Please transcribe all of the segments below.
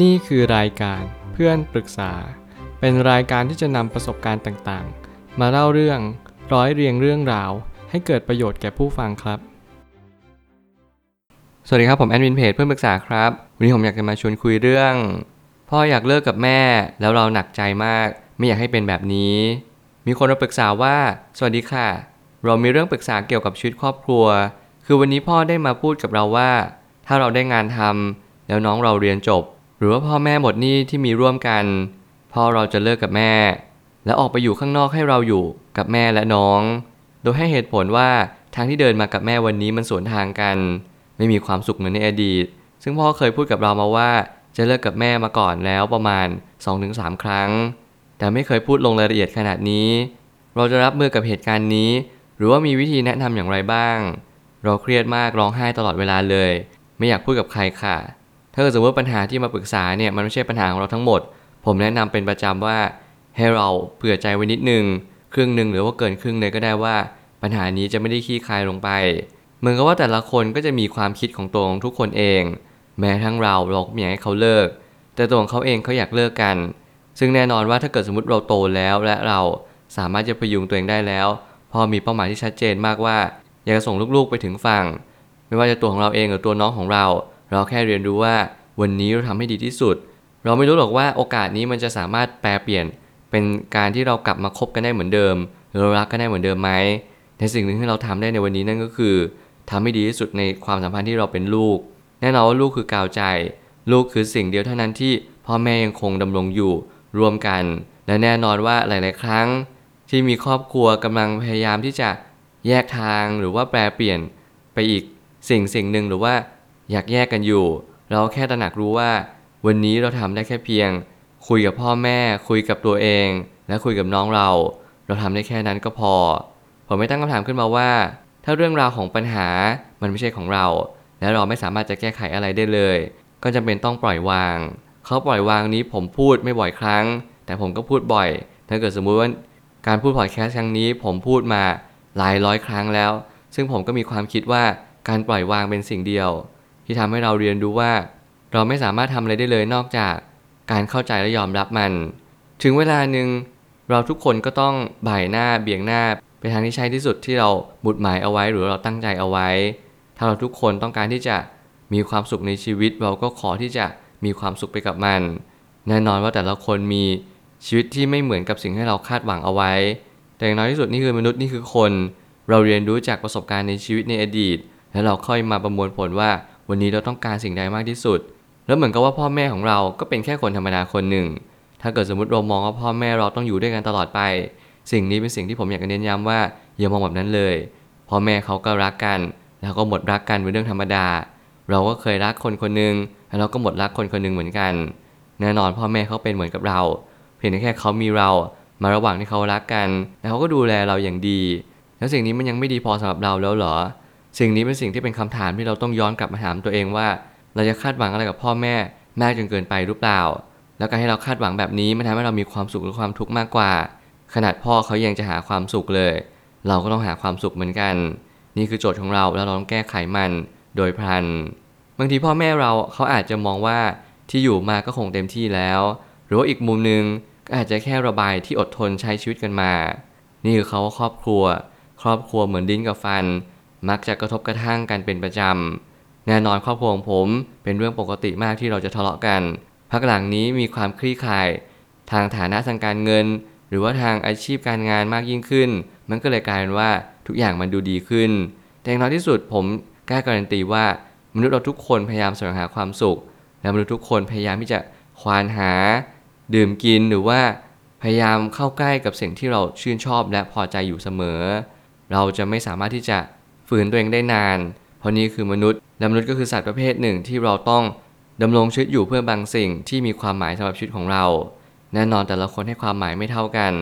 นี่คือรายการเพื่อนปรึกษา เป็นรายการที่จะนำประสบการณ์ต่างๆ มาเล่าเรื่องร้อยเรียงเรื่องราว ให้เกิดประโยชน์แก่ผู้ฟังครับ สวัสดีครับผมแอดมินเพจเพื่อนปรึกษาครับ วันนี้ผมอยากจะมาชวนคุยเรื่องพ่ออยากเลิกกับแม่แล้วเราหนักใจมาก ไม่อยากให้เป็นแบบนี้ มีคนมาปรึกษาว่า สวัสดีค่ะ เรามีเรื่องปรึกษาเกี่ยวกับชีวิตครอบครัว คือวันนี้พ่อได้มาพูดกับเราว่า ถ้าเราได้งานทำแล้วน้องเราเรียนจบ รือว่าพ่อแม่หมดหนี้ที่มีร่วมกัน พ่อเราจะเลิกกับแม่ แล้วออกไปอยู่ข้างนอกให้เราอยู่กับแม่และน้อง โดยให้เหตุผลว่าทางที่เดินมากับแม่วันนี้มันสวนทางกัน ไม่มีความสุขเหมือนในอดีต ซึ่งพ่อเคยพูดกับเรามาว่าจะเลิกกับแม่มาก่อนแล้วประมาณ 2-3 ครั้ง แต่ไม่เคยพูดลงรายละเอียดขนาดนี้ เราจะรับมือกับเหตุการณ์นี้ หรือว่ามีวิธีแนะนำอย่างไรบ้าง เราเครียดมากร้องไห้ตลอดเวลาเลย ไม่อยากพูดกับใครค่ะ ถ้าเกิดสมมติปัญหาที่มาปรึกษาเนี่ยมันไม่ใช่ปัญหาของเราทั้งหมด ผมแนะนำเป็นประจำว่าให้เราเผื่อใจไว้นิดนึงครึ่งหนึ่งหรือว่าเกินครึ่งเลยก็ได้ว่า ปัญหานี้จะไม่ได้ขี้คายลงไป เหมือนกับว่าแต่ละคนก็จะมีความคิดของตัวของทุกคนเอง แม้ทั้งเราเราก็อยากให้เขาเลิก แต่ตัวของเขาเองเขาอยากเลิกกัน ซึ่งแน่นอนว่าถ้าเกิดสมมติเราโตแล้วและเราสามารถจะพยุงตัวเองได้แล้ว พอมีเป้าหมายที่ชัดเจนมากว่า อยากจะส่งลูกๆไปถึงฝั่ง ไม่ว่าจะตัวของเราเองหรือตัวน้องของเรา เราแค่เรียนรู้ว่าวันนี้เราทำให้ดีที่สุด เราไม่รู้หรอกว่าโอกาสนี้มันจะสามารถแปลเปลี่ยน เป็นการที่เรากลับมาคบกันได้เหมือนเดิมหรือเรารักกันได้เหมือนเดิมไหมในสิ่งหนึ่งที่เราทำได้ในวันนี้นั่นก็คือทำให้ดีที่สุดในความสัมพันธ์ที่เราเป็นลูก แน่นอนว่าลูกคือกาวใจ ลูกคือสิ่งเดียวเท่านั้นที่พ่อแม่ยังคงดำรงอยู่รวมกัน และแน่นอนว่าหลาย ๆ ครั้ง ที่มีครอบครัวกำลังพยายามที่จะแยกทางหรือว่าแปลเปลี่ยนไปอีกสิ่งสิ่งหนึ่งหรือว่า อยากแยกกันอยู่ เราแค่ตระหนักรู้ว่า วันนี้เราทำได้แค่เพียง คุยกับพ่อแม่ คุยกับตัวเอง และคุยกับน้องเรา เราทำได้แค่นั้นก็พอ ผมไม่ตั้งคำถามขึ้นมาว่า ถ้าเรื่องราวของปัญหามันไม่ใช่ของเรา และเราไม่สามารถจะแก้ไขอะไรได้เลย ก็จำเป็นต้องปล่อยวางเขาปล่อยวางนี้ผมพูดไม่บ่อยครั้ง แต่ผมก็พูดบ่อย ถ้าเกิดสมมุติว่าการพูดพอดแคสต์ครั้งนี้ผมพูดมาหลายร้อยครั้งแล้ว ซึ่งผมก็มีความคิดว่าการปล่อยวางเป็นสิ่งเดียว ที่ทำให้เราเรียนรู้ว่า เราไม่สามารถทำอะไรได้เลยนอกจากการเข้าใจและยอมรับมัน ถึงเวลาหนึ่งเราทุกคนก็ต้องบ่ายหน้าเบี่ยงหน้าไปทางที่ใช่ที่สุดที่เราบุดหมายเอาไว้หรือเราตั้งใจเอาไว้ ถ้าเราทุกคนต้องการที่จะมีความสุขในชีวิต เราก็ขอที่จะมีความสุขไปกับมัน แน่นอนว่าแต่ละคนมีชีวิตที่ไม่เหมือนกับสิ่งที่เราคาดหวังเอาไว้ แต่อย่างน้อยที่สุดนี่คือมนุษย์นี่คือคน เราเรียนรู้จากประสบการณ์ในชีวิตในอดีต แล้วเราค่อยมาประมวลผลว่า วันนี้เราต้องการสิ่งใดมากที่สุด แล้วเหมือนกับว่าพ่อแม่ของเราก็เป็นแค่คนธรรมดาคนหนึ่ง ถ้าเกิดสมมติเรามองว่าพ่อแม่เราต้องอยู่ด้วยกันตลอดไป สิ่งนี้เป็นสิ่งที่ผมอยากจะเน้นย้ำว่าอย่ามองแบบนั้นเลย พ่อแม่เขาก็รักกัน แล้วก็หมดรักกันเป็นเรื่องธรรมดา เราก็เคยรักคนคนหนึ่งแล้วเราก็หมดรักคนคนหนึ่งเหมือนกัน แน่นอนพ่อแม่เขาเป็นเหมือนกับเรา เพียงแต่แค่เขามีเรามาระหว่างที่เขารักกัน แล้วเขาก็ดูแลเราอย่างดี แล้วสิ่งนี้มันยังไม่ดีพอสำหรับเราแล้วเหรอ สิ่งนี้เป็นสิ่งที่เป็นคำถามที่เราต้องย้อนกลับมาถามตัวเองว่า เราจะคาดหวังอะไรกับพ่อแม่มากจนเกินไปหรือเปล่า แล้วการให้เราคาดหวังแบบนี้มันทำให้เรามีความสุขหรือความทุกข์มากกว่า ขนาดพ่อเขายังจะหาความสุขเลย เราก็ต้องหาความสุขเหมือนกัน นี่คือโจทย์ของเราแล้วเราต้องแก้ไขมันโดยพลัน บางทีพ่อแม่เราเขาอาจจะมองว่าที่อยู่มาก็คงเต็มที่แล้ว หรือว่าอีกมุมหนึ่งก็อาจจะแค่ระบายที่อดทนใช้ชีวิตกันมา นี่คือเขาว่าครอบครัว ครอบครัวเหมือนดิ้นกับฟัน มักจะกระทบกระทั่งกันเป็นประจำ แน่นอนครอบครัวของผมเป็นเรื่องปกติมากที่เราจะทะเลาะกัน พักหลังนี้มีความคลี่คลาย ทางฐานะทางการเงิน หรือว่าทางอาชีพการงานมากยิ่งขึ้น มันก็เลยกลายเป็นว่าทุกอย่างมันดูดีขึ้น แต่อย่างน้อยที่สุดผมกล้าการันตีว่ามนุษย์เราทุกคนพยายามแสวงหาความสุข และมนุษย์ทุกคนพยายามที่จะควานหา ดื่มกินหรือว่าพยายามเข้าใกล้กับสิ่งที่เราชื่นชอบและพอใจอยู่เสมอ เราจะไม่สามารถที่จะ ฝืนตัวเองได้นาน เพราะนี่คือมนุษย์และมนุษย์ก็คือสัตว์ประเภทหนึ่งที่เราต้องดำรงชีวิตอยู่เพื่อบางสิ่งที่มีความหมายสำหรับชีวิตของเรา แน่นอนแต่ละคนให้ความหมายไม่เท่ากัน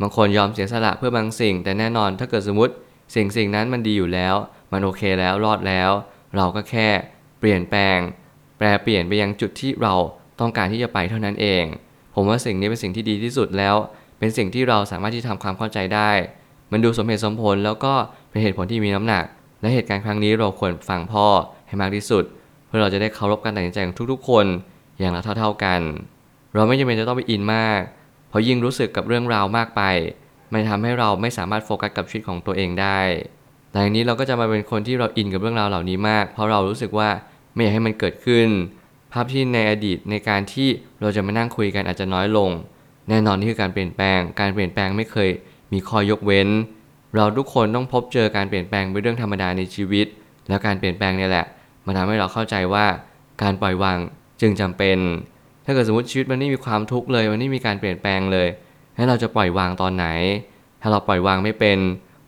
บางคนยอมเสียสละเพื่อบางสิ่ง แต่แน่นอนถ้าเกิดสมมติ สิ่งสิ่งนั้นมันดีอยู่แล้ว มันโอเคแล้วรอดแล้ว เราก็แค่เปลี่ยนแปลง แปลเปลี่ยนไปยังจุดที่เราต้องการที่จะไปเท่านั้นเอง ผมว่าสิ่งนี้เป็นสิ่งที่ดีที่สุดแล้ว เป็นสิ่งที่เราสามารถที่ทำความเข้าใจได้ มันดูสมเหตุสมผลแล้วก็เป็นเหตุผลที่มีน้ำหนัก และเหตุการณ์ครั้งนี้เราควรฟังพ่อให้มากที่สุด เพื่อเราจะได้เคารพการตัดสินใจของทุกๆ คนอย่างละเท่าๆกัน เราไม่จำเป็นจะต้องไปอินมาก เพราะยิ่งรู้สึกกับเรื่องราวมากไป มันทำให้เราไม่สามารถโฟกัสกับชีวิตของตัวเองได้หลังจากนี้เราก็จะมาเป็นคนที่เราอินกับเรื่องราวเหล่านี้มาก เพราะเรารู้สึกว่าไม่อยากให้มันเกิดขึ้น ภาพที่ในอดีตในการที่เราจะมานั่งคุยกันอาจจะน้อยลง แน่นอนนี่คือการเปลี่ยนแปลง การเปลี่ยนแปลงไม่เคย มีข้อยกเว้น เราทุกคนต้องพบเจอการเปลี่ยนแปลงเป็นเรื่องธรรมดาในชีวิต แล้วการเปลี่ยนแปลงนี่แหละมันทำให้เราเข้าใจว่าการปล่อยวางจึงจำเป็น ถ้าเกิดสมมติชีวิตมันไม่มีความทุกข์เลย มันไม่มีการเปลี่ยนแปลงเลยให้เราจะปล่อยวางตอนไหน ถ้าเราปล่อยวางไม่เป็น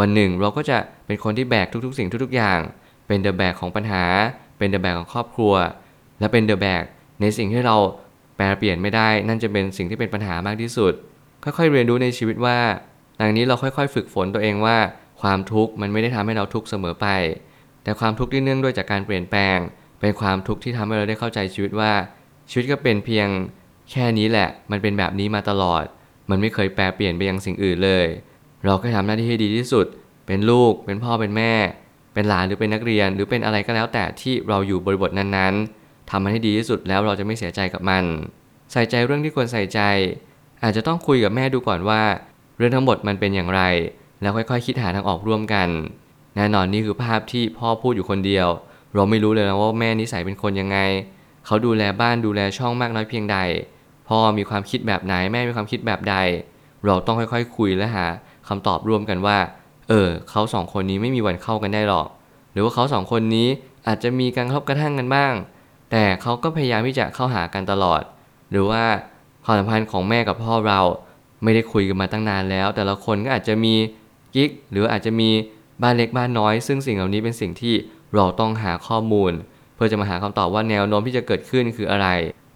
วันหนึ่งเราก็จะเป็นคนที่แบกทุกๆ สิ่งทุกๆอย่าง เป็นเดอะแบกของปัญหา เป็นเดอะแบกของครอบครัว และเป็นเดอะแบกในสิ่งที่เราแปลเปลี่ยนไม่ได้ นั่นจะเป็นสิ่งที่เป็นปัญหามากที่สุด ค่อยๆเรียนรู้ในชีวิตว่า ดังนี้เราค่อยๆ ฝึกฝนตัวเองว่า ความทุกข์มันไม่ได้ทำให้เราทุกข์เสมอไป แต่ความทุกข์ที่เนื่องด้วยจากการเปลี่ยนแปลง เป็นความทุกข์ที่ทำให้เราได้เข้าใจชีวิตว่า ชีวิตก็เป็นเพียงแค่นี้แหละ มันเป็นแบบนี้มาตลอด มันไม่เคยแปลเปลี่ยนไปยังสิ่งอื่นเลย เราแค่ทำหน้าที่ให้ดีที่สุด เป็นลูก เป็นพ่อ เป็นแม่ เป็นหลานหรือเป็นนักเรียน หรือเป็นอะไรก็แล้วแต่ที่เราอยู่บริบทนั้นๆทำมันให้ดีที่สุดแล้วเราจะไม่เสียใจกับมัน ใส่ใจเรื่องที่ควรใส่ใจ อาจจะต้องคุยกับแม่ดูก่อนว่า เรื่องทั้งหมดมันเป็นอย่างไร แล้วค่อยๆ คิดหาทางออกร่วมกัน แน่นอนนี่คือภาพที่พ่อพูดอยู่คนเดียว เราไม่รู้เลยนะว่าแม่นิสัยเป็นคนยังไง เขาดูแลบ้านดูแลช่องมากน้อยเพียงใด พ่อมีความคิดแบบไหนแม่มีความคิดแบบใด เราต้องค่อยๆ คุยและหาคำตอบร่วมกันว่า เออเขาสองคนนี้ไม่มีวันเข้ากันได้หรอก หรือว่าเขาสองคนนี้อาจจะมีการกระทบกระทั่งกันบ้าง แต่เขาก็พยายามที่จะเข้าหากันตลอด หรือว่าความสัมพันธ์ของแม่กับพ่อเรา ไม่ได้คุยกันมาตั้งนานแล้ว แต่ละคนก็อาจจะมีกิ๊กหรืออาจจะมีบ้านเล็กบ้านน้อย ซึ่งสิ่งเหล่านี้เป็นสิ่งที่เราต้องหาข้อมูล เพื่อจะมาหาคำตอบว่าแนวโน้มที่จะเกิดขึ้นคืออะไร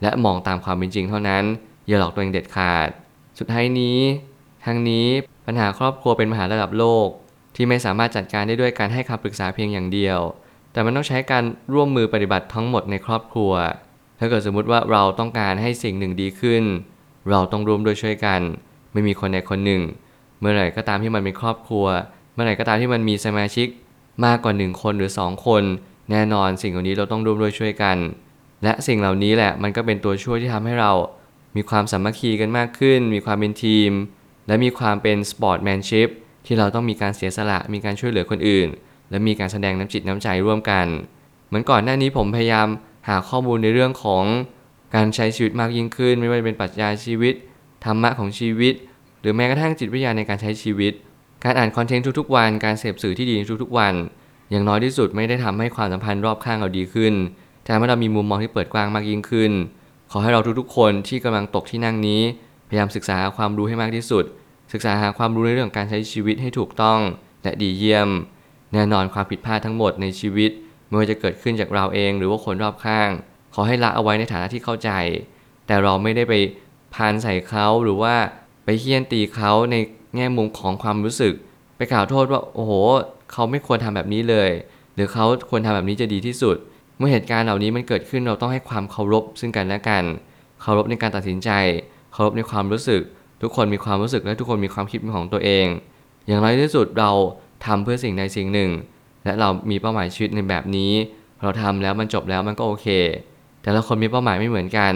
และมองตามความเป็นจริงเท่านั้น อย่าหลอกตัวเองเด็ดขาด สุดท้ายนี้ทั้งนี้ปัญหาครอบครัวเป็นปัญหาระดับโลก ที่ไม่สามารถจัดการได้ด้วยการให้คำปรึกษาเพียงอย่างเดียว แต่มันต้องใช้การร่วมมือปฏิบัติทั้งหมดในครอบครัว ถ้าเกิดสมมุติว่าเราต้องการให้สิ่งหนึ่งดีขึ้น เราต้องร่วมด้วยช่วยกัน ไม่มีคนใดคนหนึ่ง เมื่อไหร่ก็ตามที่มันเป็นครอบครัว เมื่อไหร่ก็ตามที่มันมีสมาชิก มากกว่าหนึ่งคนหรือสองคน แน่นอนสิ่งเหล่านี้เราต้องร่วมด้วยช่วยกัน และสิ่งเหล่านี้แหละมันก็เป็นตัวช่วยที่ทำให้เรา มีความสามัคคีกันมากขึ้น มีความเป็นทีม และมีความเป็นสปอร์ตแมนชิพที่เราต้องมีการเสียสละมีการช่วยเหลือคนอื่น และมีการแสดงน้ำจิตน้ำใจร่วมกัน เหมือนก่อนหน้านี้ผมพยายามหาข้อมูลในเรื่องของการใช้ชีวิตมากยิ่งขึ้น ไม่ว่าจะเป็นปรัชญาชีวิตธรรมะของชีวิต รือแม้กระทั่งจิตวิทยาในการใช้ชีวิต การอ่านคอนเทนต์ทุกๆวัน การเสพสื่อที่ดีทุกๆวัน อย่างน้อยที่สุดไม่ได้ทำให้ความสัมพันธ์รอบข้างเราดีขึ้น แต่ให้เรามีมุมมองที่เปิดกว้างมากยิ่งขึ้น ขอให้เราทุกๆคนที่กำลังตกที่นั่งนี้ พยายามศึกษาหาความรู้ให้มากที่สุด ศึกษาหาความรู้ในเรื่องการใช้ชีวิตให้ถูกต้อง และดีเยี่ยม แน่นอนความผิดพลาดทั้งหมดในชีวิตไม่ว่าจะเกิดขึ้นจากเราเองหรือว่าคนรอบข้าง ขอให้ละเอาไว้ในฐานะที่เข้าใจ แต่เราไม่ได้ไปพานใส่เขาหรือว่า ไปเคี่ยนตีเขาในแง่มุมของความรู้สึก ไปกล่าวโทษว่าโอ้โห เขาไม่ควรทำแบบนี้เลย หรือเขาควรทำแบบนี้จะดีที่สุด เมื่อเหตุการณ์เหล่านี้มันเกิดขึ้นเราต้องให้ความเคารพซึ่งกันและกัน เคารพในการตัดสินใจ เคารพในความรู้สึก ทุกคนมีความรู้สึกและทุกคนมีความคิดเป็นของตัวเอง อย่างไรที่สุดเราทำเพื่อสิ่งใดสิ่งหนึ่ง และเรามีเป้าหมายชีวิตในแบบนี้ เราทำแล้วมันจบแล้วมันก็โอเค แต่ละคนมีเป้าหมายไม่เหมือนกัน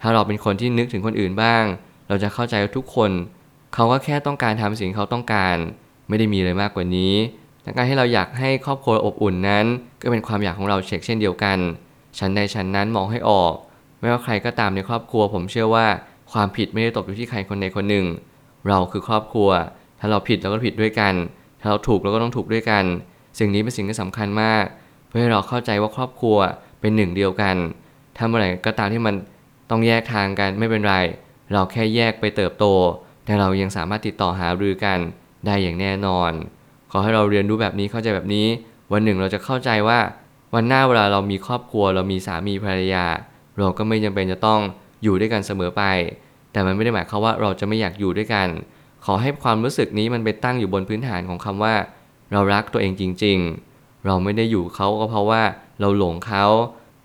ถ้าเราเป็นคนที่นึกถึงคนอื่นบ้าง เราจะเข้าใจว่าทุกคนเขาก็แค่ต้องการทำสิ่งเขาต้องการ ไม่ได้มีอะไรมากกว่านี้แต่การให้เราอยากให้ครอบครัวอบอุ่นนั้น ก็เป็นความอยากของเราเช็คเช่นเดียวกันชั้นใดชั้นนั้นมองให้ออก ไม่ว่าใครก็ตามในครอบครัว ผมเชื่อว่าความผิดไม่ได้ตกอยู่ที่ใครคนใดคนหนึ่ง เราคือครอบครัว ถ้าเราผิดเราก็ผิดด้วยกัน ถ้าเราถูกเราก็ต้องถูกด้วยกัน สิ่งนี้เป็นสิ่งที่สำคัญมาก เพื่อให้เราเข้าใจว่าครอบครัวเป็นหนึ่งเดียวกันถ้าเมื่อไหร่ก็ตามที่มันต้องแยกทางกันไม่เป็นไร เราแค่แยกไปเติบโต แต่เรายังสามารถติดต่อหารือกันได้อย่างแน่นอน ขอให้เราเรียนรู้แบบนี้เข้าใจแบบนี้ วันหนึ่งเราจะเข้าใจว่า วันหน้าเวลาเรามีครอบครัว เรามีสามีภรรยา เราก็ไม่จำเป็นจะต้องอยู่ด้วยกันเสมอไป แต่มันไม่ได้หมายความว่าเราจะไม่อยากอยู่ด้วยกัน ขอให้ความรู้สึกนี้มันไปตั้งอยู่บนพื้นฐานของคำว่า เรารักตัวเองจริง ๆ เราไม่ได้อยู่เขาก็เพราะว่าเราหลงเขา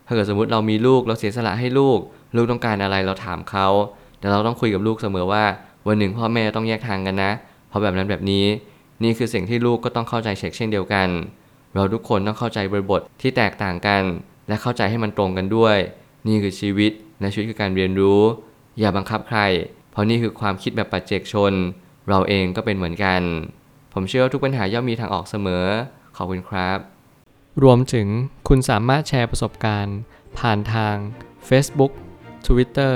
ถ้าเกิดสมมติเรามีลูกเราเสียสละให้ลูก ลูกต้องการอะไรเราถามเขา แต่เราต้องคุยกับลูกเสมอว่า วันหนึ่งพ่อแม่ต้องแยกทางกันนะ เพราะแบบนั้นแบบนี้ นี่คือสิ่งที่ลูกก็ต้องเข้าใจเช็คเช่นเดียวกัน เราทุกคนต้องเข้าใจบริบทที่แตกต่างกัน และเข้าใจให้มันตรงกันด้วย นี่คือชีวิตในชีวิตคือการเรียนรู้ อย่าบังคับใคร เพราะนี่คือความคิดแบบปัจเจกชน เราเองก็เป็นเหมือนกัน ผมเชื่อว่าทุกปัญหาย่อมมีทางออกเสมอขอบคุณครับ รวมถึงคุณสามารถแชร์ประสบการณ์ ผ่านทาง Facebook Twitter